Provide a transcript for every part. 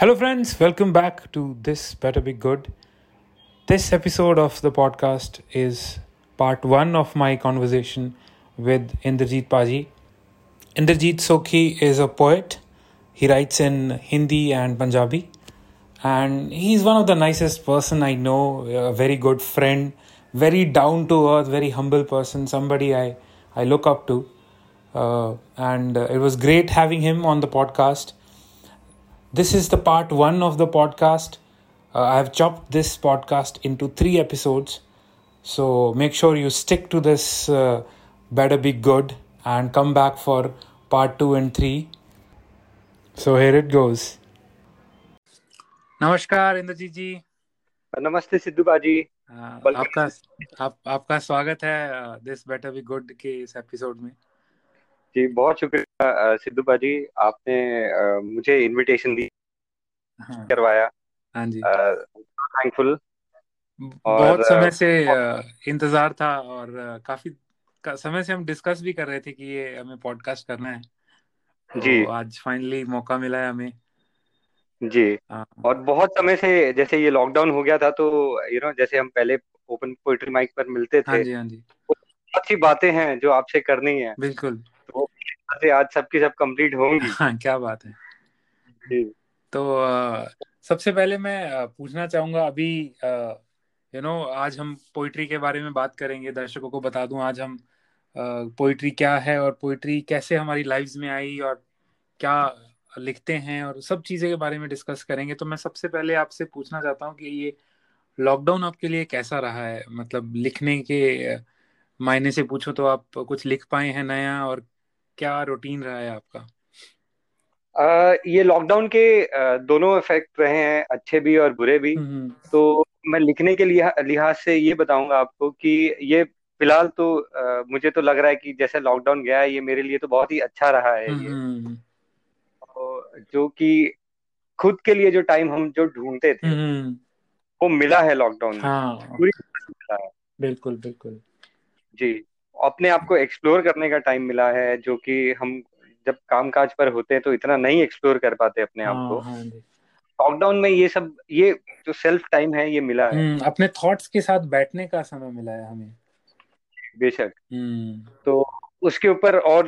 Hello, friends. Welcome back to This Better Be Good. This episode of the podcast is part one of my conversation with Indrajit Paji. Indrajit Sokhi is a poet. He writes in Hindi and Punjabi. And he's one of the nicest person I know, a very good friend, very down to earth, very humble person, somebody I, I look up to. Uh, and uh, it was great having him on the podcast. This is the part one of the podcast. Uh, I have chopped this podcast into three episodes. So make sure you stick to this uh, Better Be Good and come back for part two and three. So here it goes. नमस्कार इंद्रजीत जी नमस्ते सिद्धू बाजी आ, आपका आप, आपका स्वागत है this better be good के इस एपिसोड में जी बहुत शुक्रिया सिद्धू भाजी आपने आ, मुझे इनविटेशन दी हाँ, करवाया। हाँ जी। थैंकफुल बहुत समय से इंतज़ार था और काफ़ी का, समय से हम डिस्कस भी कर रहे थे कि ये हमें पॉडकास्ट करना है। तो जी। आज फाइनली मौका मिला है हमें। जी। हाँ। और बहुत समय से जैसे ये लॉकडाउन हो गया था तो यू नो जैसे हम पहले ओपन पोइट्री माइक पर मिलते थे हाँ जी हाँ जी। अच्छी बातें हैं जो आपसे करनी है। बिल्कुल। तो आज सबकी सब कंप्लीट होंगी। हाँ क्या बात है। जी। तो सबसे पहले मैं पूछना चाहूँगा अभी यू नो आज हम पोइट्री के बारे में बात करेंगे दर्शकों को बता दूँ आज हम पोइट्री क्या है और पोइट्री कैसे हमारी लाइफ्स में आई और क्या लिखते हैं और सब चीज़ें के बारे में डिस्कस करेंगे। तो मैं सबसे पहले आपसे पूछना चाहता हूँ कि ये लॉकडाउन आपके लिए कैसा रहा है? मतलब लिखने के मायने से पूछो तो आप कुछ लिख पाए हैं नया और क्या रूटीन रहा है आपका? आ, ये लॉकडाउन के दोनों इफ़ेक्ट रहे हैं अच्छे भी और बुरे भी। हम्म, हम्म। तो मैं लिखने के लिहाज से ये बताऊँगा आपको कि ये फ़िलहाल तो आ, मुझे तो लग रहा है कि जैसे लॉकडाउन गया है ये मेरे लिए तो बहुत ही अच्छा रहा है ये। हम्म, तो जो कि खुद के लिए जो टाइम हम जो ढूंढते थे वो मिला है लॉकडाउन में। हाँ, पूरी मिला है। बिल्कुल बिल्कुल। जी। अपने आप को एक्सप्लोर करने का टाइम मिला है जो कि हम जब काम काज पर होते हैं तो इतना नहीं एक्सप्लोर कर पाते अपने आप हाँ, को। हाँ, लॉकडाउन में ये सब ये जो सेल्फ टाइम है ये मिला है। हम्म, अपने थॉट्स के साथ बैठने का समय मिला है हमें। बेशक। हम्म। तो उसके ऊपर और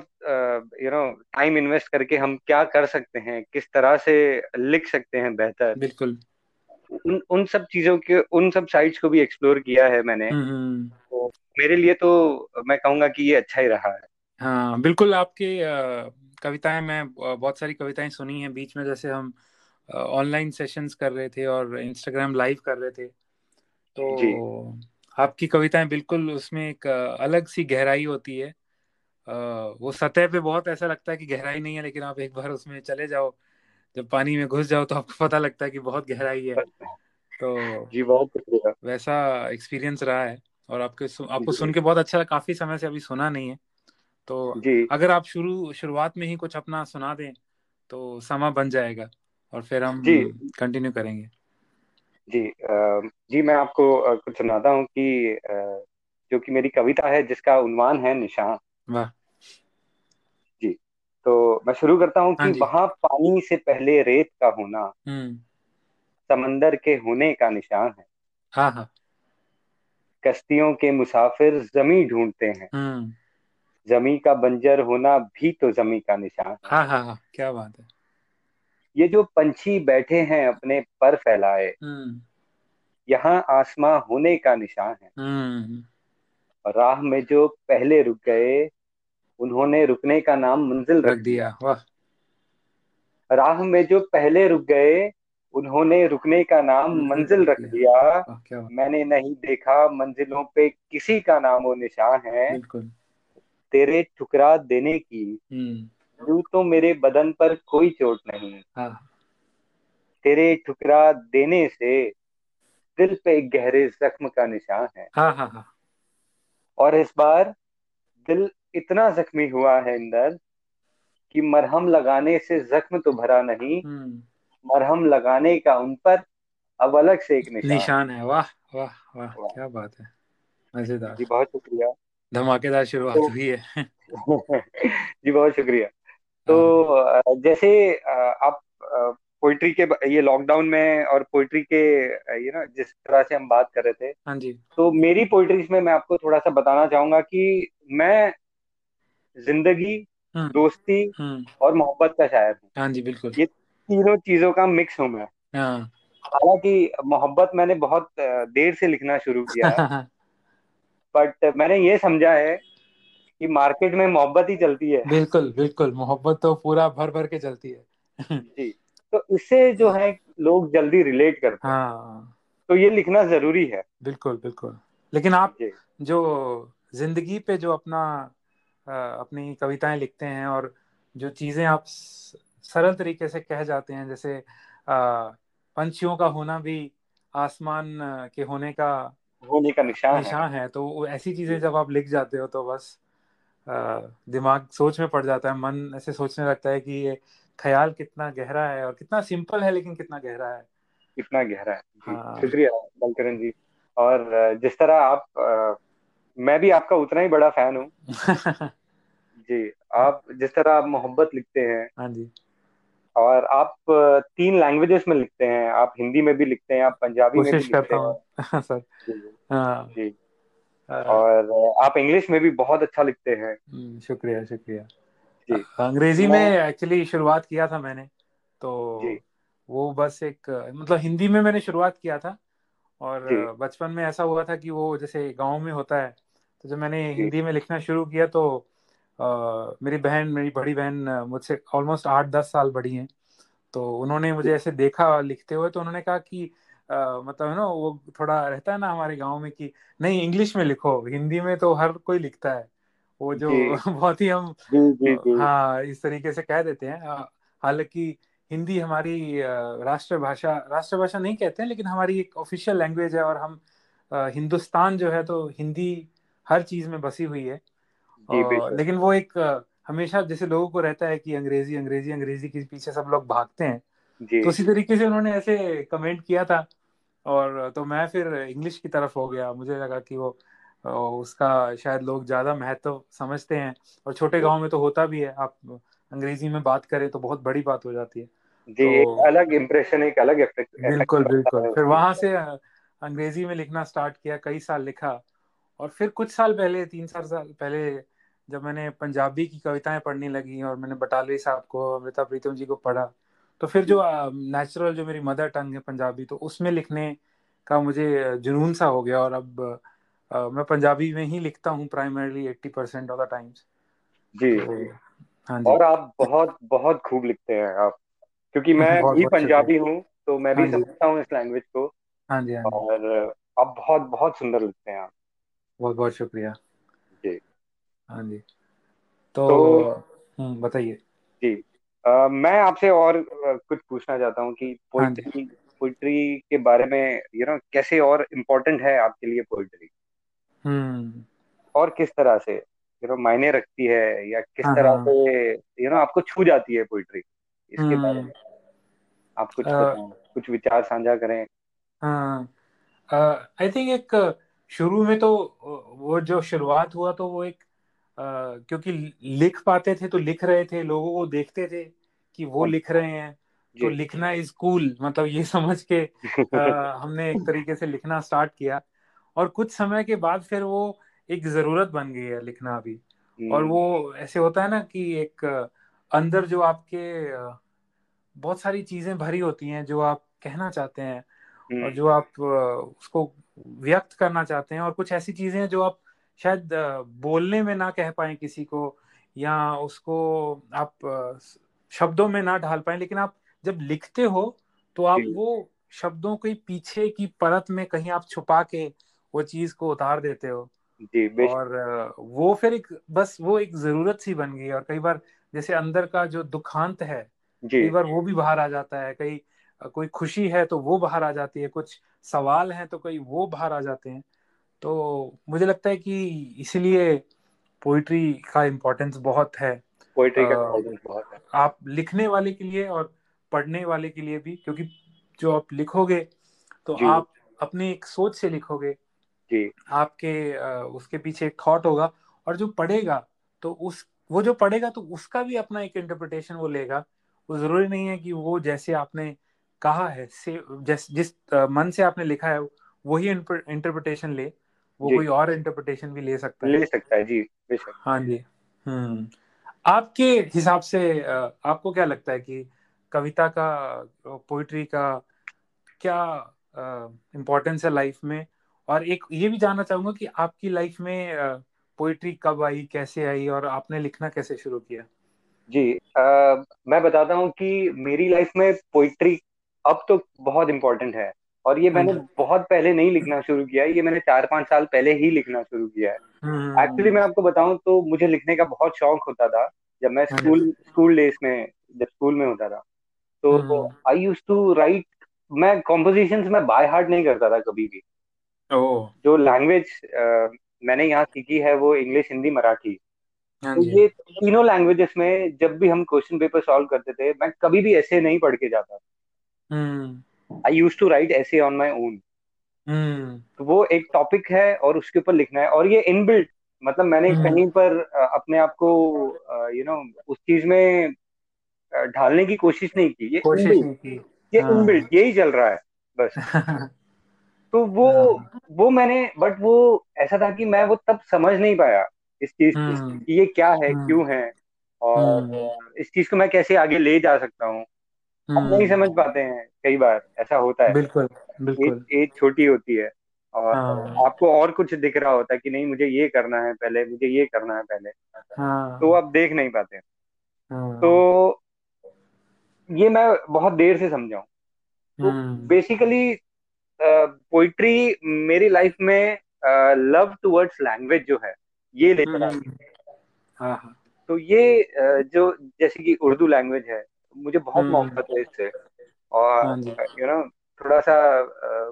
यू नो टाइम इन्वेस्ट करके हम क्या कर सकते हैं किस तरह से लिख सकते हैं बेहतर। बिल्कुल। उन उन सब चीज़ों के उन सब साइट्स को भी एक्सप्लोर किया है मैंने। हम्म, हम्म। तो मेरे लिए तो मैं कहूँगा कि ये अच्छा ही रहा है। हाँ बिल्कुल आपके कविताएँ मैं बहुत सारी कविताएँ सुनी हैं बीच में जैसे हम ऑनलाइन सेशंस कर रहे थे और इंस्टाग्राम लाइव कर रहे थे। तो आपकी कविताएँ बिल्कुल उसमें एक अलग सी गहराई होती है। वो सतह पे बहुत ऐसा लगता है कि गहराई नहीं है लेकिन आप एक बार उसमें चले जाओ। जब पानी में घुस जाओ तो आपको पता लगता है कि बहुत गहराई है। तो जी बहुत वैसा एक्सपीरियंस रहा है और आपके आपको सुन के बहुत अच्छा काफ़ी समय से अभी सुना नहीं है। तो जी। अगर आप शुरू शुरुआत में ही कुछ अपना सुना दें तो समा बन जाएगा और फिर हम जी। कंटिन्यू करेंगे। जी जी मैं आपको कुछ सुनाता हूँ कि जो कि मेरी कविता है जिसका उन्वान है निशान। वाह। तो मैं शुरू करता हूँ हाँ कि वहाँ पानी से पहले रेत का होना हम्म। समंदर के होने का निशान है हाँ हाँ कश्तियों के मुसाफिर जमी ढूंढते हैं हम्म। जमी का बंजर होना भी तो जमी का निशान हाँ हाँ हाँ क्या बात है ये जो पंछी बैठे हैं अपने पर फैलाए हम्म। यहाँ आसमां होने का निशान है हम्म। राह में जो पहले रुक गए उन्होंने रुकने का नाम मंजिल रख दिया वाह। राह में जो पहले रुक गए उन्होंने रुकने का नाम मंजिल रख दिया। मैंने नहीं देखा मंजिलों पे किसी का नाम वो निशान है। तेरे ठुकरा देने की हम्म। यूँ तो मेरे बदन पर कोई चोट नहीं। हाँ। तेरे ठुकरा देने से दिल पे गहरे जख्म का निशान है। हाँ हाँ हाँ। और इस बार दिल इतना जख्मी हुआ है अंदर कि मरहम लगाने से जख्म तो भरा नहीं हम्म। मरहम लगाने का उन पर अब अलग से एक निशान, निशान है। वाह वाह वाह क्या बात है। मज़ेदार। जी बहुत शुक्रिया। धमाकेदार शुरुआत तो, हुई है। जी बहुत शुक्रिया। तो हाँ। जैसे आप पोइट्री के ये लॉकडाउन में और पोइट्री के यू नो जिस तरह से हम बात कर रहे थे हाँ जी। तो मेरी पोइट्री में मैं आपको थोड़ा सा बताना चाहूँगा कि मैं ज़िंदगी हम्म। दोस्ती हम्म। और मोहब्बत का शायर हूँ। हाँ जी बिल्कुल। ये तीनों चीज़ों का मिक्स हूँ मैं। हाँ। हालाँकि मोहब्बत मैंने बहुत देर से लिखना शुरू किया है। बट मैंने ये समझा है कि मार्केट में मोहब्बत ही चलती है। बिल्कुल बिल्कुल। मोहब्बत तो पूरा भर भर के चलती है। जी। तो इससे जो है लोग जल्दी रिलेट करते हैं। हाँ। तो ये लिखना ज़रूरी है। बिल्कुल बिल्कुल। लेकिन आप जो ज़िंदगी पे जो अपना अपनी कविताएँ लिखते हैं और जो चीज़ें आप सरल तरीके से कह जाते हैं जैसे पंछियों का होना भी आसमान के होने का होने का निशान निशान है।, है तो ऐसी चीज़ें जब आप लिख जाते हो तो बस दिमाग सोच में पड़ जाता है मन ऐसे सोचने लगता है कि ये ख्याल कितना गहरा है और कितना सिंपल है लेकिन कितना गहरा है। कितना गहरा है। हाँ। शुक्रिया बलकरण जी। और जिस तरह आप आ, मैं भी आपका उतना ही बड़ा फ़ैन हूँ। जी आप जिस तरह आप मोहब्बत लिखते हैं हाँ जी। और आप तीन लैंग्वेजेस में लिखते हैं आप हिंदी में भी लिखते हैं आप पंजाबी में भी लिखते हैं। सर। हाँ। जी। और आप इंग्लिश में भी बहुत अच्छा लिखते हैं। हम्म, शुक्रिया शुक्रिया। अंग्रेज़ी में एक्चुअली शुरुआत किया था मैंने तो वो बस एक मतलब हिंदी में मैंने शुरुआत किया था और बचपन में ऐसा हुआ था कि वो जैसे गाँव में होता है तो जब मैंने हिंदी में लिखना शुरू किया तो मेरी बहन मेरी बड़ी बहन मुझसे ऑलमोस्ट आठ दस साल बड़ी हैं। तो उन्होंने मुझे ऐसे देखा लिखते हुए तो उन्होंने कहा कि मतलब ना वो थोड़ा रहता है ना हमारे गाँव में कि नहीं इंग्लिश में लिखो हिंदी में तो हर कोई लिखता है। वो जो बहुत ही हम जी, जी, जी. हाँ इस तरीके से कह देते हैं। हालाँकि हिंदी हमारी राष्ट्रभाषा राष्ट्रभाषा नहीं कहते हैं लेकिन हमारी एक ऑफिशियल लैंग्वेज है और हम हिंदुस्तान जो है तो हिंदी हर चीज़ में बसी हुई है। और, लेकिन वो एक हमेशा जैसे लोगों को रहता है कि अंग्रेज़ी अंग्रेज़ी अंग्रेज़ी के पीछे सब लोग भागते हैं। तो उसी तरीके से उन्होंने ऐसे कमेंट किया था। और तो मैं फिर इंग्लिश की तरफ़ हो गया। मुझे लगा कि वो उसका शायद लोग ज़्यादा महत्व समझते हैं। और छोटे गाँव में तो होता भी है। आप अंग्रेज़ी में बात करें तो बहुत बड़ी बात हो जाती है। जी तो, एक अलग इम्प्रेशन एक अलग इफ़ेक्ट बिल्कुल बिल्कुल। फिर वहाँ से अंग्रेज़ी में लिखना स्टार्ट किया कई साल लिखा। और फिर कुछ साल पहले तीन चार साल पहले जब मैंने पंजाबी की कविताएँ पढ़ने लगी और मैंने बटालवी साहब को अमृता प्रीतम जी को पढ़ा तो फिर जो नेचुरल जो मेरी मदर टंग है पंजाबी तो उसमें लिखने का मुझे जुनून सा हो गया और अब आ, मैं पंजाबी में ही लिखता हूँ primarily eighty percent of the times जी। तो, हाँ जी। और आप बहुत बहुत खूब लिखते हैं आप क्योंकि मैं बहुत, भी बहुत पंजाबी हूँ तो मैं भी हाँ समझता हूँ इस लैंग्वेज को। हाँ जी हाँ और आप बहुत बहुत सुंदर लिखते हैं आप। बहुत बहुत शुक्रिया। हाँ जी। तो, तो हम्म, बताइए। जी आ, मैं आपसे और कुछ पूछना चाहता हूँ कि पोइट्री हाँ पोइट्री के बारे में यू नो कैसे और इम्पोर्टेंट है आपके लिए पोइट्री हम्म। और किस तरह से यू नो मायने रखती है या किस हाँ, तरह हाँ। से यू नो आपको छू जाती है पोइट्री इसके बारे में। आप कुछ आ, कुछ विचार साझा करें। हाँ। आई थिंक एक शुरू में तो वो जो शुरुआत हुआ तो वो एक क्योंकि लिख पाते थे तो लिख रहे थे लोगों को देखते थे कि वो लिख रहे हैं। तो लिखना इज़ कूल मतलब ये समझ के आ, हमने एक तरीके से लिखना स्टार्ट किया। और कुछ समय के बाद फिर वो एक ज़रूरत बन गई है लिखना भी। और हम्म। वो ऐसे होता है ना कि एक अंदर जो आपके बहुत सारी चीज़ें भरी होती हैं जो आप कहना चाहते हैं और हम्म। जो आप उसको व्यक्त करना चाहते हैं और कुछ ऐसी चीज़ें हैं जो आप शायद बोलने में ना कह पाए किसी को या उसको आप शब्दों में ना ढाल पाए लेकिन आप जब लिखते हो तो आप वो शब्दों के पीछे की परत में कहीं आप छुपा के वो चीज़ को उतार देते हो। जी और वो फिर एक बस वो एक ज़रूरत सी बन गई और कई बार जैसे अंदर का जो दुखांत है कई बार वो भी बाहर आ जाता है कई कोई खुशी है तो वो बाहर आ जाती है कुछ सवाल है तो कई वो बाहर आ जाते हैं। तो मुझे लगता है कि इसलिए पोइट्री का इम्पोर्टेंस बहुत है। पोइट्री का इम्पोर्टेंस बहुत है। आप लिखने वाले के लिए और पढ़ने वाले के लिए भी क्योंकि जो आप लिखोगे तो आप अपनी एक सोच से लिखोगे। जी। आपके उसके पीछे एक थॉट होगा और जो पढ़ेगा तो उस वो जो पढ़ेगा तो उसका भी अपना एक इंटरप्रिटेशन वो लेगा। वो ज़रूरी नहीं है कि वो जैसे आपने कहा है से जिस जिस मन से आपने लिखा है वही इंटरप्रिटेशन ले। वो कोई और इंटरप्रिटेशन भी ले सकता है। ले सकता है जी बेशक। हाँ जी। हम्म। आपके हिसाब से आपको क्या लगता है कि कविता का पोइट्री का क्या इम्पोर्टेंस है लाइफ में? और एक ये भी जानना चाहूँगा कि आपकी लाइफ में पोइट्री कब आई कैसे आई और आपने लिखना कैसे शुरू किया? जी आ, मैं बताता हूँ कि मेरी लाइफ में पोइट्री अब तो बहुत इम्पोर्टेंट है। और ये मैंने बहुत पहले नहीं लिखना शुरू किया है ये मैंने चार पाँच साल पहले ही लिखना शुरू किया है। Actually hmm. मैं आपको बताऊँ तो मुझे लिखने का बहुत शौक होता था जब मैं स्कूल स्कूल डेज़ में जब स्कूल में होता था। तो आई यूज़ टू राइट मैं कॉम्पोजिशन में बाय हार्ट नहीं करता था कभी भी। oh. जो लैंग्वेज मैंने यहाँ सीखी है वो इंग्लिश हिंदी मराठी हाँ तो ये तीनों लैंग्वेजेस में जब भी हम क्वेश्चन पेपर सॉल्व करते थे मैं कभी भी ऐसे नहीं पढ़ के जाता। आई यूज़ टू राइट ऐसे ऑन माई ओन तो वो एक टॉपिक है और उसके ऊपर लिखना है और ये इनबिल्ट मतलब मैंने hmm. कहीं पर अपने आप को यू नो उस चीज़ में ढालने की कोशिश नहीं की ये कोशिश नहीं की ये हाँ. इनबिल्ट यही चल रहा है बस तो वो हाँ. वो मैंने बट वो ऐसा था कि मैं वो तब समझ नहीं पाया इस चीज़ hmm. ये क्या है hmm. क्यों है और hmm. इस चीज़ को मैं कैसे आगे ले जा सकता हूँ हम नहीं समझ पाते हैं कई बार ऐसा होता है। बिल्कुल बिल्कुल। एज छोटी होती है और हाँ. आपको और कुछ दिख रहा होता है कि नहीं मुझे ये करना है पहले मुझे ये करना है पहले। हाँ. तो आप देख नहीं पाते। हाँ. तो ये मैं बहुत देर से समझाऊ। तो बेसिकली पोइट्री मेरी लाइफ में लव टुवर्ड्स लैंग्वेज जो है ये लेकर हम्म। हाँ। हाँ तो ये जो जैसे कि उर्दू लैंग्वेज है मुझे बहुत हम्म। मोहब्बत है इससे। और यू हाँ नो थोड़ा सा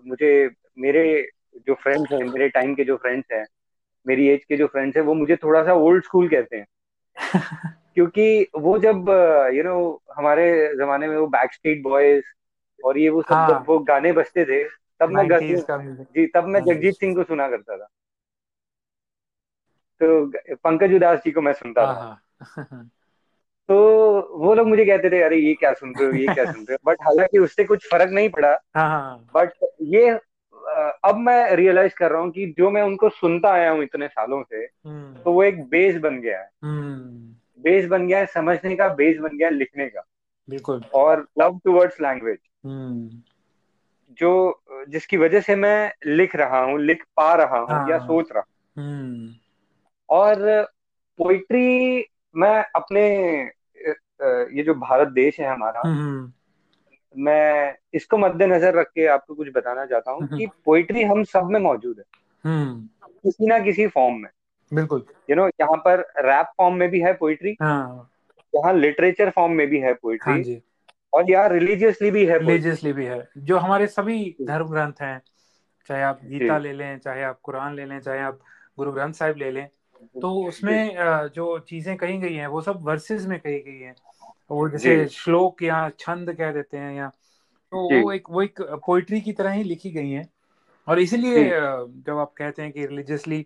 मुझे मेरे जो फ्रेंड्स हैं मेरे टाइम के जो फ्रेंड्स हैं मेरी एज के जो फ्रेंड्स हैं वो मुझे थोड़ा सा ओल्ड स्कूल कहते हैं। क्योंकि वो जब यू नो हमारे जमाने में वो बैक स्ट्रीट बॉयज़ और ये वो सब हाँ, जब वो गाने बजते थे तब मैं जी तब मैं हाँ जगजीत सिंह को सुना करता था। तो पंकज उदास जी को मैं सुनता था। हाँ, तो वो लोग मुझे कहते थे अरे ये क्या सुन रहे हो ये क्या सुन रहे हो? बट हालाँकि उससे कुछ फ़र्क नहीं पड़ा। बट हाँ, हाँ। ये अब मैं रियलाइज़ कर रहा हूँ कि जो मैं उनको सुनता आया हूँ इतने सालों से हम्म। तो वो एक बेस बन गया है। Base hmm. बन गया है समझने का बेस बन गया है लिखने का। बिल्कुल। और लव टूवर्ड्स लैंग्वेज जो जिसकी वजह से मैं लिख रहा हूँ लिख पा रहा हूँ हाँ, या सोच रहा हूँ। हम्म। और पोइट्री मैं अपने ये जो भारत देश है हमारा हम्म, हम्म। मैं इसको मद्देनजर रख के आपको कुछ बताना चाहता हूँ कि पोइट्री हम सब में मौजूद है। किसी ना किसी फॉर्म में। बिल्कुल। यू नो यहाँ पर रैप फॉर्म में भी है पोइट्री हाँ। यहाँ लिटरेचर फॉर्म में भी है पोइट्री हाँ और यहाँ रिलीजियसली भी है रिलीजियसली भी है। जो हमारे सभी धर्म ग्रंथ हैं चाहे आप गीता ले लें चाहे आप कुरान ले लें चाहे आप गुरु ग्रंथ साहिब ले लें तो उसमें जो चीज़ें कही गई हैं वो सब वर्सेस में कही गई हैं। वो जैसे श्लोक या छंद कह देते हैं या तो वो एक वो एक पोइट्री की तरह ही लिखी गई हैं। और इसीलिए जब आप कहते हैं कि रिलीजियसली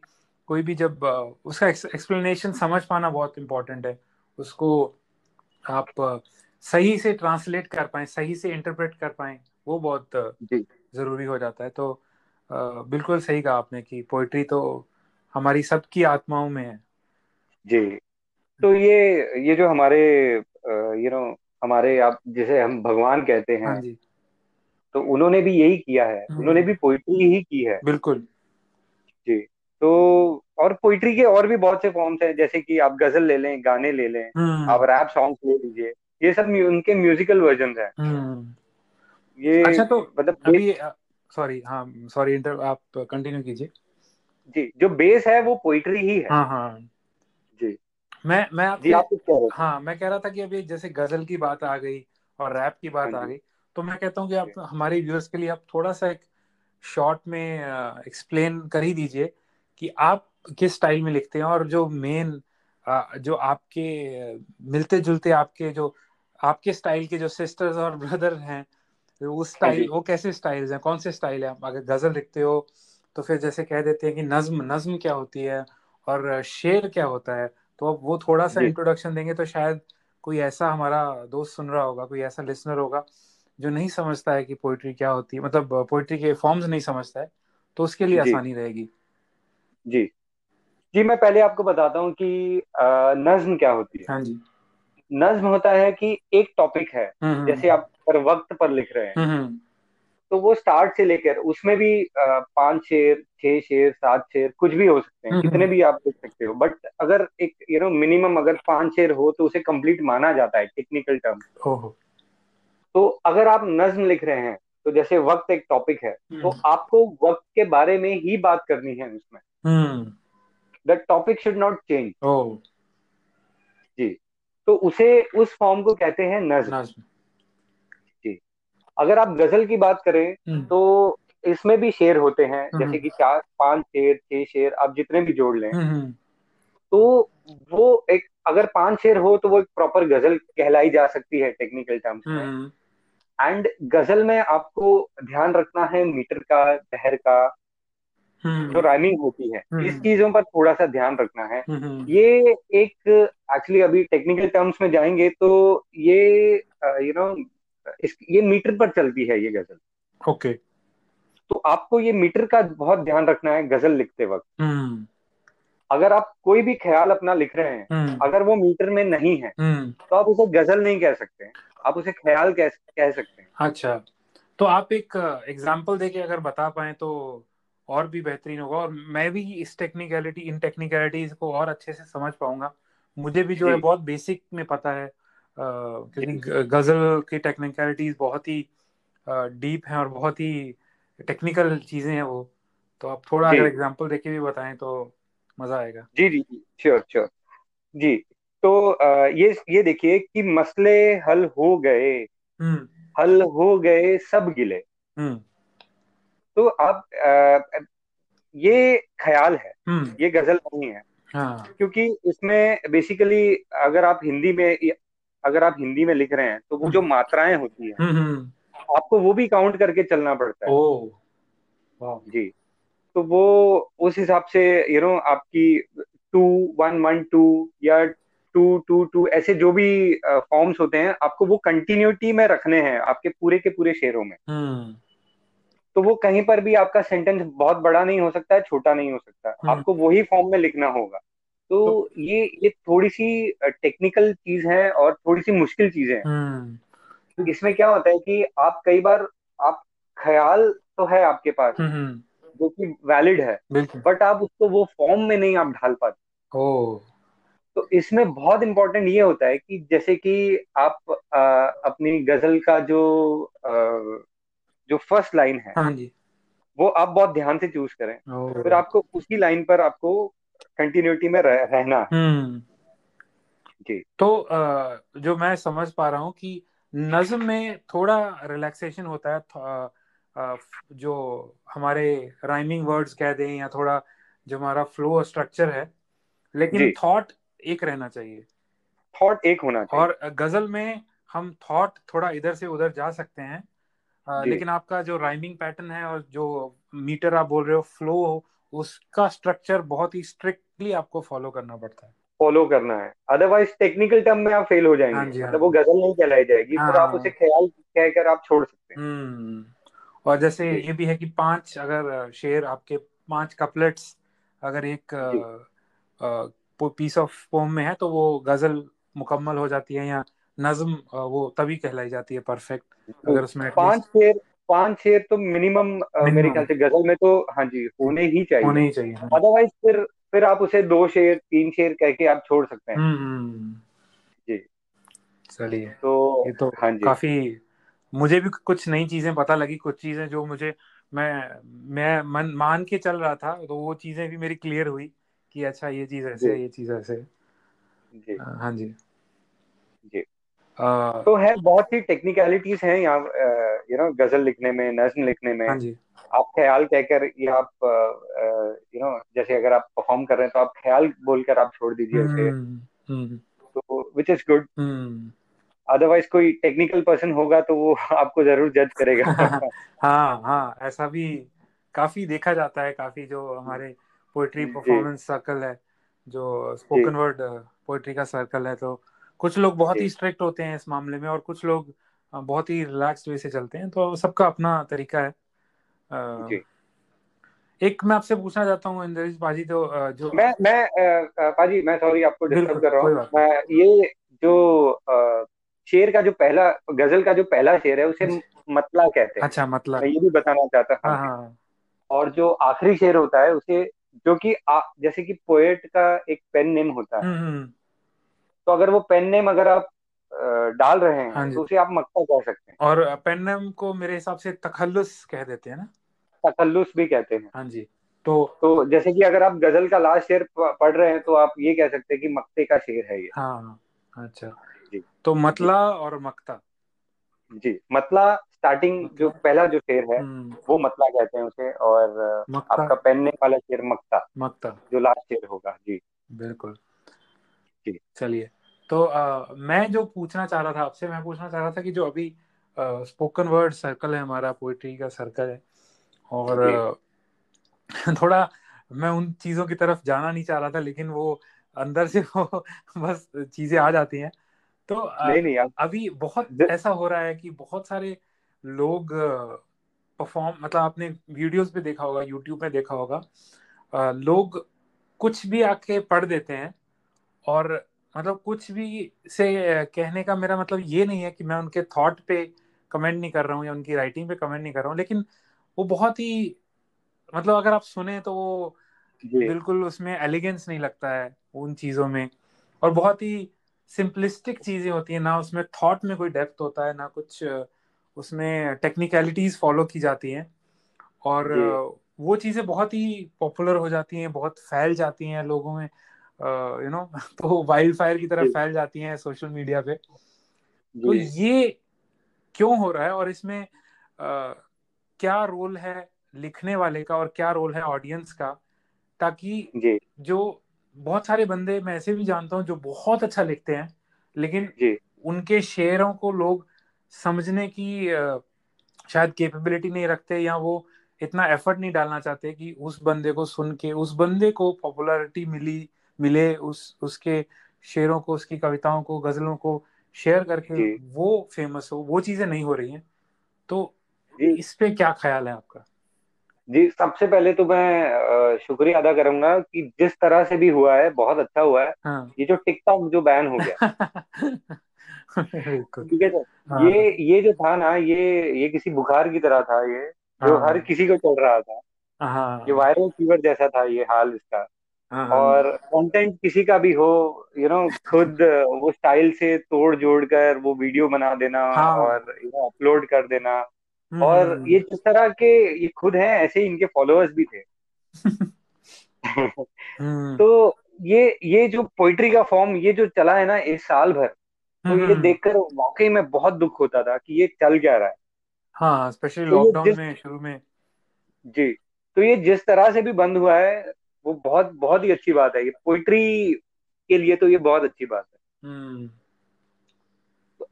कोई भी जब उसका एक्सप्लेनेशन समझ पाना बहुत इम्पोर्टेंट है। उसको आप सही से ट्रांसलेट कर पाए सही से इंटरप्रेट कर पाए वो बहुत ज़रूरी हो जाता है। तो बिल्कुल सही कहा आपने कि पोइट्री तो हमारी सबकी आत्माओं में है। जी। तो ये ये जो हमारे यू नो हमारे आप जिसे हम भगवान कहते हैं हाँ जी। तो उन्होंने भी यही किया है। हम्म। उन्होंने भी पोइट्री ही की है। बिल्कुल। जी। तो और पोइट्री के और भी बहुत से फॉर्म्स हैं जैसे कि आप गज़ल ले लें गाने ले लें हम्म। आप रैप सॉन्ग्स ले लीजिए ये सब उनके म्यूजिकल वर्जन है। ये अच्छा तो मतलब अभी सॉरी हाँ सॉरी आप कंटिन्यू कीजिए। जी जो बेस है वो पोइट्री ही है। हाँ हाँ। जी। मैं मैं जी आप कह रहे हाँ मैं कह रहा था कि अभी जैसे गज़ल की बात आ गई और रैप की बात हाँ आ गई तो मैं कहता हूँ कि आप हमारे व्यूअर्स के लिए आप थोड़ा सा एक शॉर्ट में एक्सप्लेन कर ही दीजिए कि आप किस स्टाइल में लिखते हैं और जो मेन जो आपके मिलते जुलते आपके जो आपके स्टाइल के जो सिस्टर्स और ब्रदर हैं वो स्टाइल हाँ वो कैसे स्टाइल्स हैं? कौन से स्टाइल है आप? अगर गज़ल लिखते हो तो फिर जैसे कह देते हैं कि नज्म नज्म क्या होती है और शेर क्या होता है? तो अब वो थोड़ा सा इंट्रोडक्शन देंगे तो शायद कोई ऐसा हमारा दोस्त सुन रहा होगा कोई ऐसा लिसनर होगा जो नहीं समझता है कि पोइट्री क्या होती है मतलब पोइट्री के फॉर्म्स नहीं समझता है तो उसके लिए आसानी रहेगी। जी। जी मैं पहले आपको बताता हूँ कि नज्म क्या होती है। हाँ जी। नज्म होता है कि एक टॉपिक है हम्म, हम्म, जैसे आप पर वक्त पर लिख रहे हैं। हम्म, तो वो स्टार्ट से लेकर उसमें भी पाँच शेर छह शेर सात शेर कुछ भी हो सकते हैं कितने भी आप लिख सकते हो। बट अगर एक यू नो मिनिमम अगर पाँच शेर हो तो उसे कंप्लीट माना जाता है टेक्निकल टर्म तो अगर आप नज्म लिख रहे हैं तो जैसे वक्त एक टॉपिक है तो आपको वक्त के बारे में ही बात करनी है उसमें। The topic should not change जी। तो उसे उस फॉर्म को कहते हैं नज्म। अगर आप गज़ल की बात करें हम्म। तो इसमें भी शेर होते हैं हम्म। जैसे कि चार पाँच शेर छह शेर आप जितने भी जोड़ लें हम्म, तो वो एक अगर पाँच शेर हो तो वो एक प्रॉपर गज़ल कहलाई जा सकती है टेक्निकल टर्म्स में एंड गज़ल में आपको ध्यान रखना है मीटर का दहर का। जो राइमिंग होती है। इस चीज़ों पर थोड़ा सा ध्यान रखना है ये एक एक्चुअली अभी टेक्निकल टर्म्स में जाएँगे तो ये यू नो ये मीटर पर चलती है ये गज़ल। ओके तो आपको ये मीटर का बहुत ध्यान रखना है गज़ल लिखते वक्त। अगर आप कोई भी ख्याल अपना लिख रहे हैं अगर वो मीटर में नहीं है तो आप उसे गज़ल नहीं कह सकते आप उसे ख्याल कह, कह सकते हैं। अच्छा। तो आप एक एग्ज़ाम्पल देके अगर बता पाए तो और भी बेहतरीन होगा और मैं भी इस टेक्निकलिटी इन टेक्निकलिटीज को और अच्छे से समझ पाऊँगा। मुझे भी जो है बहुत बेसिक में पता है। क्योंकि गज़ल की टेक्निकलिटीज बहुत ही डीप है और बहुत ही टेक्निकल चीज़ें हैं वो। तो आप थोड़ा अगर एग्जांपल देके भी बताएँ तो मज़ा आएगा। जी जी श्योर श्योर जी तो ये ये देखिए कि मसले हल हो गए। हम्म। हल हो गए सब गिले। हम्म। तो अब ये ख्याल है। हम्म। ये गज़ल नहीं है। हाँ. क्योंकि इसमें बेसिकली अगर आप हिंदी में अगर आप हिंदी में लिख रहे हैं तो वो जो मात्राएँ होती है आपको वो भी काउंट करके चलना पड़ता है। ओ जी। तो वो उस हिसाब से यू नो आपकी टू वन वन टू या टू टू टू ऐसे जो भी फॉर्म्स होते हैं आपको वो कंटिन्यूटी में रखने हैं आपके पूरे के पूरे शेरों में। हम्म। तो वो कहीं पर भी आपका सेंटेंस बहुत बड़ा नहीं हो सकता है छोटा नहीं हो सकता। हम्म। आपको वही फॉर्म में लिखना होगा। तो, तो ये ये थोड़ी सी टेक्निकल चीज़ है और थोड़ी सी मुश्किल चीज़ें हैं। तो इसमें क्या होता है कि आप कई बार आप ख्याल तो है आपके पास जो कि वैलिड है बट आप उसको वो फॉर्म में नहीं आप ढाल पाते। तो इसमें बहुत इम्पोर्टेंट ये होता है कि जैसे कि आप आ, अपनी गज़ल का जो आ, जो फ़र्स्ट लाइन है हाँ जी। वो आप बहुत ध्यान से चूज़ करें। फिर आपको उसी लाइन पर आपको कंटिन्यूटी में रह, रहना। हम्म। जी। तो आ, जो मैं समझ पा रहा हूँ कि नज्म में थोड़ा रिलैक्सेशन होता है आ, जो हमारे राइमिंग वर्ड्स कह दें या थोड़ा जो हमारा फ्लो स्ट्रक्चर है लेकिन थॉट एक रहना चाहिए। थॉट एक होना चाहिए। और गज़ल में हम थॉट थोड़ा इधर से उधर जा सकते हैं लेकिन आपका जो राइमिंग पैटर्न है और जो मीटर आप बोल रहे हो फ्लो उसका स्ट्रक्चर बहुत ही स्ट्रिक्टली आपको फॉलो करना पड़ता है। फॉलो करना है। अदरवाइज़ टेक्निकल टर्म में आप फेल हो जाएँगे। हाँ हाँ मतलब वो गज़ल नहीं कहलाई जाएगी हाँ, आप उसे ख्याल कहकर आप छोड़ सकते हैं। हम्म। और जैसे ये भी है कि पाँच अगर शेर आपके पाँच कपलेट्स अगर एक पीस ऑफ़ पोम में है तो वो गज़ल मुकम्मल हो जाती है या नज्म वो तभी कहलाई जाती है परफेक्ट अगर उसमें पाँच शेर पाँच शेर तो मिनिमम मेरे ख्याल से गज़ल में तो हाँ जी होने ही चाहिए। होने ही चाहिए अदरवाइज़ हाँ। फिर फिर आप उसे दो शेर तीन शेर कह के आप छोड़ सकते हैं। हम्म, हम्म। जी। चलिए तो ये तो हाँ जी। काफ़ी मुझे भी कुछ नई चीज़ें पता लगी कुछ चीज़ें जो मुझे मैं मैं मन मान के चल रहा था तो वो चीज़ें भी मेरी क्लियर हुई कि अच्छा ये चीज़ ऐसे है ये चीज़ ऐसे जी। हाँ जी। जी। आ, तो है बहुत सी टेक्निकलिटीज हैं यहाँ यू नो गज़ल लिखने में नज्म लिखने में। हाँ जी। आप ख्याल कहकर या आप यू नो जैसे अगर आप परफॉर्म कर रहे हैं तो आप ख्याल बोलकर आप छोड़ दीजिए उसे। Hmm, hmm. तो विच इज़ गुड अदरवाइज़ कोई टेक्निकल पर्सन होगा तो वो आपको ज़रूर जज करेगा। हाँ हाँ ऐसा भी काफ़ी देखा जाता है काफ़ी जो हमारे पोइट्री परफॉर्मेंस सर्कल है जो स्पोकन वर्ड पोइट्री का सर्कल है तो कुछ लोग बहुत ही स्ट्रिक्ट होते हैं इस मामले में और कुछ लोग बहुत ही रिलैक्स वे से चलते हैं तो सबका अपना तरीका है। जी। एक मैं आपसे पूछना चाहता हूँ इंद्रजीत पाजी तो जो मैं मैं पाजी मैं सॉरी आपको डिस्टर्ब कर रहा हूँ। ये जो शेर का जो पहला गज़ल का जो पहला शेर है उसे मतला कहते हैं। अच्छा मतला। मैं ये भी बताना चाहता था हाँ, हाँ। और जो आखिरी शेर होता है उसे जो कि जैसे कि पोएट का एक पेन नेम होता है। हम्म, हम्म। तो अगर वो पेन नेम अगर आप डाल रहे हैं हाँ तो उसे आप मक्का कह सकते हैं। और पेन नेम को मेरे हिसाब से तखल्लुस कह देते हैं ना? तखल्लुस भी कहते हैं। हाँ जी तो तो जैसे कि अगर आप गज़ल का लास्ट शेर पढ़ रहे हैं तो आप ये कह सकते हैं कि मक्ते का शेर है ये। हाँ अच्छा। जी। तो मतला और मक्ता। जी मतला स्टार्टिंग जो पहला जो शेर है हम्म। वो मतला कहते हैं उसे और आपका पहनने वाला शेर मक्ता मक्ता। जो लास्ट शेर होगा। जी। बिल्कुल। जी। चलिए। तो आ, मैं जो पूछना चाह रहा था आपसे मैं पूछना चाह रहा था कि जो अभी स्पोकन वर्ड सर्कल है हमारा पोइट्री का सर्कल है और थोड़ा मैं उन चीज़ों की तरफ़ जाना नहीं चाह रहा था लेकिन वो अंदर से वो बस चीज़ें आ जाती हैं। तो नहीं, नहीं, अभी बहुत ऐसा हो रहा है कि बहुत सारे लोग परफॉर्म मतलब आपने वीडियोस पे देखा होगा यूट्यूब पे देखा होगा लोग कुछ भी आके पढ़ देते हैं और मतलब कुछ भी से कहने का मेरा मतलब ये नहीं है कि मैं उनके थॉट पे कमेंट नहीं कर रहा हूँ या उनकी राइटिंग पे कमेंट नहीं कर रहा हूँ लेकिन वो बहुत ही मतलब अगर आप सुने तो वो बिल्कुल उसमें एलिगेंस नहीं लगता है उन चीज़ों में और बहुत ही सिंपलिस्टिक चीज़ें होती हैं ना उसमें थॉट में कोई डेप्थ होता है ना कुछ उसमें टेक्निकलिटीज फॉलो की जाती हैं और वो चीज़ें बहुत ही पॉपुलर हो जाती हैं बहुत फैल जाती हैं लोगों में यू नो तो वाइल्ड फायर की तरफ़ फैल जाती हैं सोशल मीडिया पे। तो ये क्यों हो रहा है और इसमें आ, क्या रोल है लिखने वाले का और क्या रोल है ऑडियंस का? ताकि जो। बहुत सारे बंदे मैं ऐसे भी जानता हूँ जो बहुत अच्छा लिखते हैं लेकिन उनके शेयरों को लोग समझने की शायद कैपेबिलिटी नहीं रखते या वो इतना एफर्ट नहीं डालना चाहते कि उस बंदे को सुन के उस बंदे को पॉपुलैरिटी मिली मिले उस उसके शेरों को उसकी कविताओं को गजलों को शेयर करके वो फ़ेमस हो वो चीज़ें नहीं हो रही हैं तो इस पे क्या ख्याल है आपका जी सबसे पहले तो मैं शुक्रिया अदा करूँगा कि जिस तरह से भी हुआ है बहुत अच्छा हुआ है हाँ। ये जो टिकटॉक जो बैन हो गया ठीक है हाँ। ये ये जो था ना ये ये किसी बुखार की तरह था ये जो हाँ। हर किसी को चल रहा था हाँ। ये वायरल फीवर जैसा था ये हाल इसका। और कंटेंट किसी का भी हो यू you नो know, खुद वो स्टाइल से तोड़ जोड़ कर वो वीडियो बना देना हाँ, और यू नो अपलोड कर देना। हम्म, और हम्म, ये जिस तरह के ये खुद हैं ऐसे ही इनके फॉलोअर्स भी थे। हम्म। तो ये ये जो पोइट्री का फॉर्म ये जो चला है ना इस साल भर तो ये देखकर वाकई में बहुत दुख होता था कि ये चल क्या रहा है। हाँ स्पेशली लॉकडाउन में शुरू में। जी तो ये जिस तरह से भी बंद हुआ है वो बहुत बहुत ही अच्छी बात है ये पोइट्री के लिए तो ये बहुत अच्छी बात है हम्म।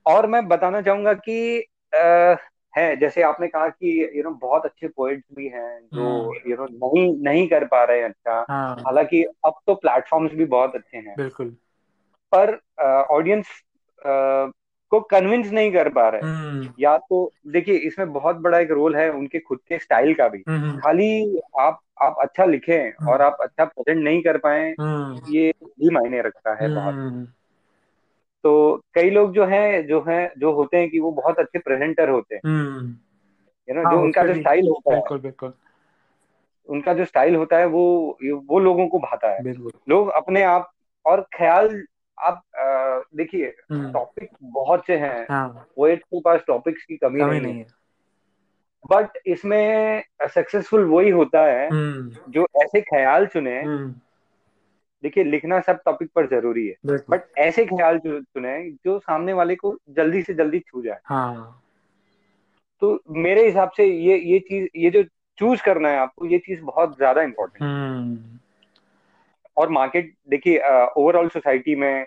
और मैं बताना चाहूँगा कि आ, है जैसे आपने कहा कि यू नो बहुत अच्छे पोइट्स भी हैं जो यू हम्म। नो नहीं नहीं कर पा रहे हैं अच्छा हाँ। हालाँकि अब तो प्लेटफॉर्म्स भी बहुत अच्छे हैं बिल्कुल पर ऑडियंस को कन्विंस नहीं कर पा रहे। हम्म। या तो देखिए इसमें बहुत बड़ा एक रोल है उनके खुद के स्टाइल का भी। खाली आप आप अच्छा लिखें हम्म। और आप अच्छा प्रेजेंट नहीं कर पाए हम्म। ये भी मायने रखता है बहुत। हम्म। तो कई लोग जो हैं जो हैं जो होते हैं कि वो बहुत अच्छे प्रेजेंटर होते हैं। यू नो हाँ, जो उनका जो स्टाइल होता है। बिल्कुल बिल्कुल। उनका जो स्टाइल होता है वो वो लोगों को भाता है। लोग अपने आप और ख्याल आप देखिए टॉपिक बहुत से हैं हाँ. पोएट के पास टॉपिक्स की कमी, कमी नहीं, है बट इसमें सक्सेसफुल वही होता है हम्म। जो ऐसे ख्याल चुने हम्म। देखिए लिखना सब टॉपिक पर ज़रूरी है बट ऐसे ख्याल चुने जो सामने वाले को जल्दी से जल्दी छू जाए हाँ। तो मेरे हिसाब से ये ये चीज़ ये जो चूज़ करना है आपको ये चीज़ बहुत ज़्यादा इम्पोर्टेंट है हम्म। और मार्केट देखिए ओवरऑल सोसाइटी में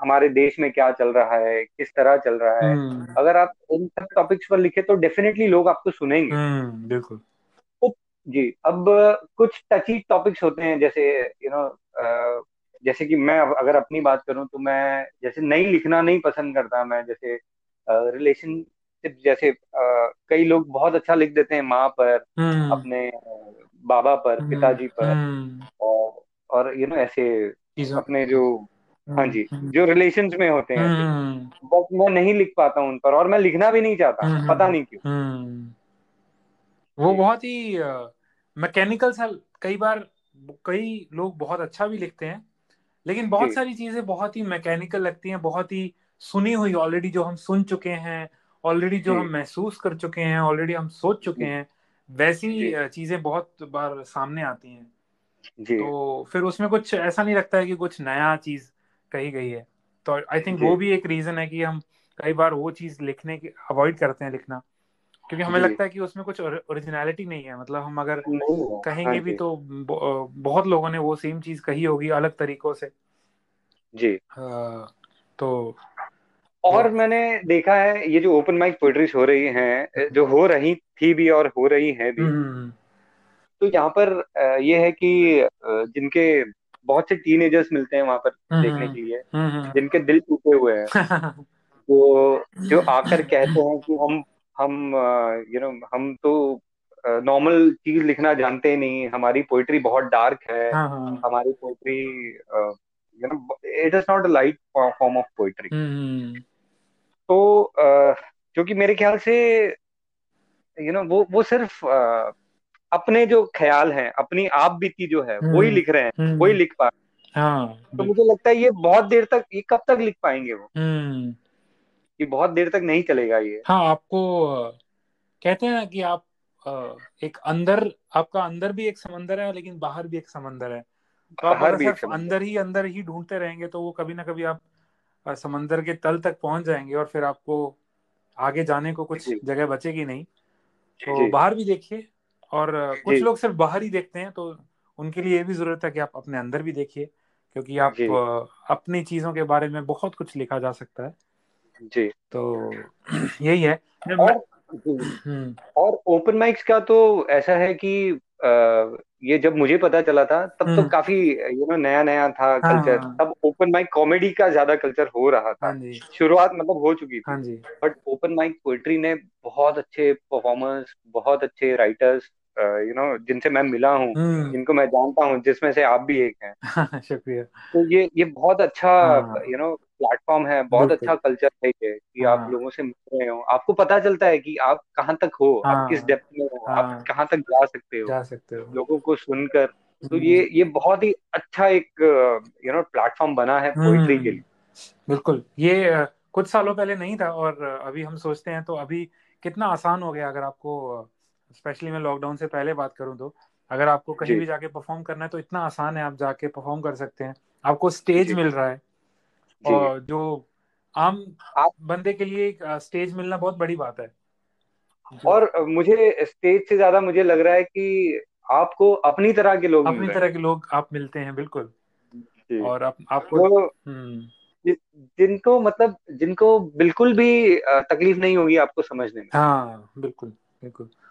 हमारे देश में क्या चल रहा है किस तरह चल रहा है। हम्म। अगर आप इन सब टॉपिक्स पर लिखे तो डेफिनेटली लोग आपको सुनेंगे। हम्म, बिल्कुल। तो जी अब कुछ टची टॉपिक्स होते हैं जैसे यू नो जैसे कि मैं अगर अपनी बात करूँ तो मैं जैसे नहीं लिखना नहीं पसंद करता मैं जैसे रिलेशनशिप जैसे आ, कई लोग बहुत अच्छा लिख देते हैं माँ पर हम्म। अपने बाबा पर पिताजी पर। और और यू नो ऐसे अपने जो हाँ हम्म जी। हम्म जो रिलेशन में होते हैं ऐसे हम्म। बस मैं नहीं लिख पाता उन पर और मैं लिखना भी नहीं चाहता हम्म पता हम्म नहीं क्यों। हम्म। वो बहुत ही मैकेनिकल सा कई बार कई लोग बहुत अच्छा भी लिखते हैं लेकिन बहुत सारी चीज़ें बहुत ही मैकेनिकल लगती हैं बहुत ही सुनी हुई ऑलरेडी जो हम सुन चुके हैं ऑलरेडी जो हम महसूस कर चुके हैं ऑलरेडी हम सोच चुके हैं वैसी चीज़ें बहुत बार सामने आती हैं। तो फिर उसमें कुछ ऐसा नहीं लगता है कि कुछ नया चीज़ कही गई है। तो आई थिंक वो भी एक रीजन है कि हम कई बार वो चीज़ लिखने की अवॉइड करते हैं लिखना। क्योंकि हमें लगता है कि उसमें कुछ ओरिजिनलिटी नहीं है। मतलब हम अगर हाँ। कहेंगे भी तो बहुत लोगों ने वो सेम चीज़ कही होगी अलग तरीकों से। जी। अ, तो और मैंने देखा है ये जो ओपन माइक पोएट्रीज हो रही हैं जो हो रही थी भी और हो रही हैं भी हम्म। तो यहाँ पर ये है कि जिनके बहुत से टीनेजर्स मिलते हैं वहाँ पर देखने हम्म के लिए हम्म जिनके दिल टूटे हुए हैं। हम्म जो आकर कहते हैं कि हम हम यू नो हम तो नॉर्मल चीज़ लिखना जानते ही नहीं हमारी पोइट्री बहुत डार्क है हाँ हाँ। हमारी poetry you know it is not a light form of poetry hmm तो अ, जो कि मेरे ख्याल से यू नो वो वो सिर्फ़ अपने जो ख्याल हैं अपनी आप बीती जो है वही हम्म लिख रहे हैं वही हम्म लिख पा रहे हाँ। तो मुझे लगता है ये बहुत देर तक ये कब तक लिख पाएँगे वो? हम्म। ये बहुत देर तक नहीं चलेगा ये। हाँ आपको कहते हैं ना कि आप एक अंदर आपका अंदर भी एक समंदर है लेकिन बाहर भी एक समंदर है। तो आप अगर सिर्फ़ अंदर ही अंदर ही ढूंढते रहेंगे तो वो कभी ना कभी आप समंदर के तल तक पहुँच जाएँगे और फिर आपको आगे जाने को कुछ जगह बचेगी नहीं। तो बाहर भी देखिए और कुछ लोग सिर्फ़ बाहर ही देखते हैं तो उनके लिए ये भी ज़रूरत है कि आप अपने अंदर भी देखिए क्योंकि आप अपनी चीज़ों के बारे में बहुत कुछ लिखा जा सकता है। जी। तो यही है। और हम्म। और ओपन माइक्स का तो ऐसा है कि ये जब मुझे पता चला था तब तो हम्म। काफ़ी यू नो नया नया था हाँ कल्चर हाँ। तब ओपन माइक कॉमेडी का ज़्यादा कल्चर हो रहा हाँ था जी। शुरुआत मतलब हो चुकी थी। हाँ जी। बट ओपन माइक पोएट्री ने बहुत अच्छे परफॉर्मर्स बहुत अच्छे राइटर्स यू नो जिनसे मैं मिला हूँ हम्म। जिनको मैं जानता हूँ जिसमें से आप भी एक हैं। शुक्रिया। तो ये ये बहुत अच्छा हाँ। यू नो प्लेटफॉर्म है बहुत अच्छा कल्चर है ये कि आप हाँ। लोगों से मिल रहे हो। आपको पता चलता है कि आप कहाँ तक हो आप किस हाँ। डेप्थ में हो आप हाँ। कहाँ तक जा सकते हो जा सकते हो। लोगों को सुनकर। तो हम्म। ये ये बहुत ही अच्छा एक यू नो प्लेटफॉर्म बना है पोइट्री के हम्म। लिए। बिल्कुल ये कुछ सालों पहले नहीं था और अभी हम सोचते हैं तो अभी कितना आसान हो गया अगर आपको स्पेशली मैं लॉकडाउन से पहले बात करूँ तो अगर आपको कहीं भी जाके परफॉर्म करना है तो इतना आसान है आप जाके परफॉर्म कर सकते हैं। आपको स्टेज मिल रहा है। और जो आम आप बंदे के लिए स्टेज मिलना बहुत बड़ी बात है। और मुझे स्टेज से ज़्यादा मुझे लग रहा है कि आपको अपनी तरह के लोग अपनी तरह के लोग आप मिलते हैं बिल्कुल। और आप आपको हम्म। जिनको मतलब जिनको बिल्कुल भी तकलीफ़ नहीं होगी आपको समझने में। हाँ बिल्कुल बिल्कुल।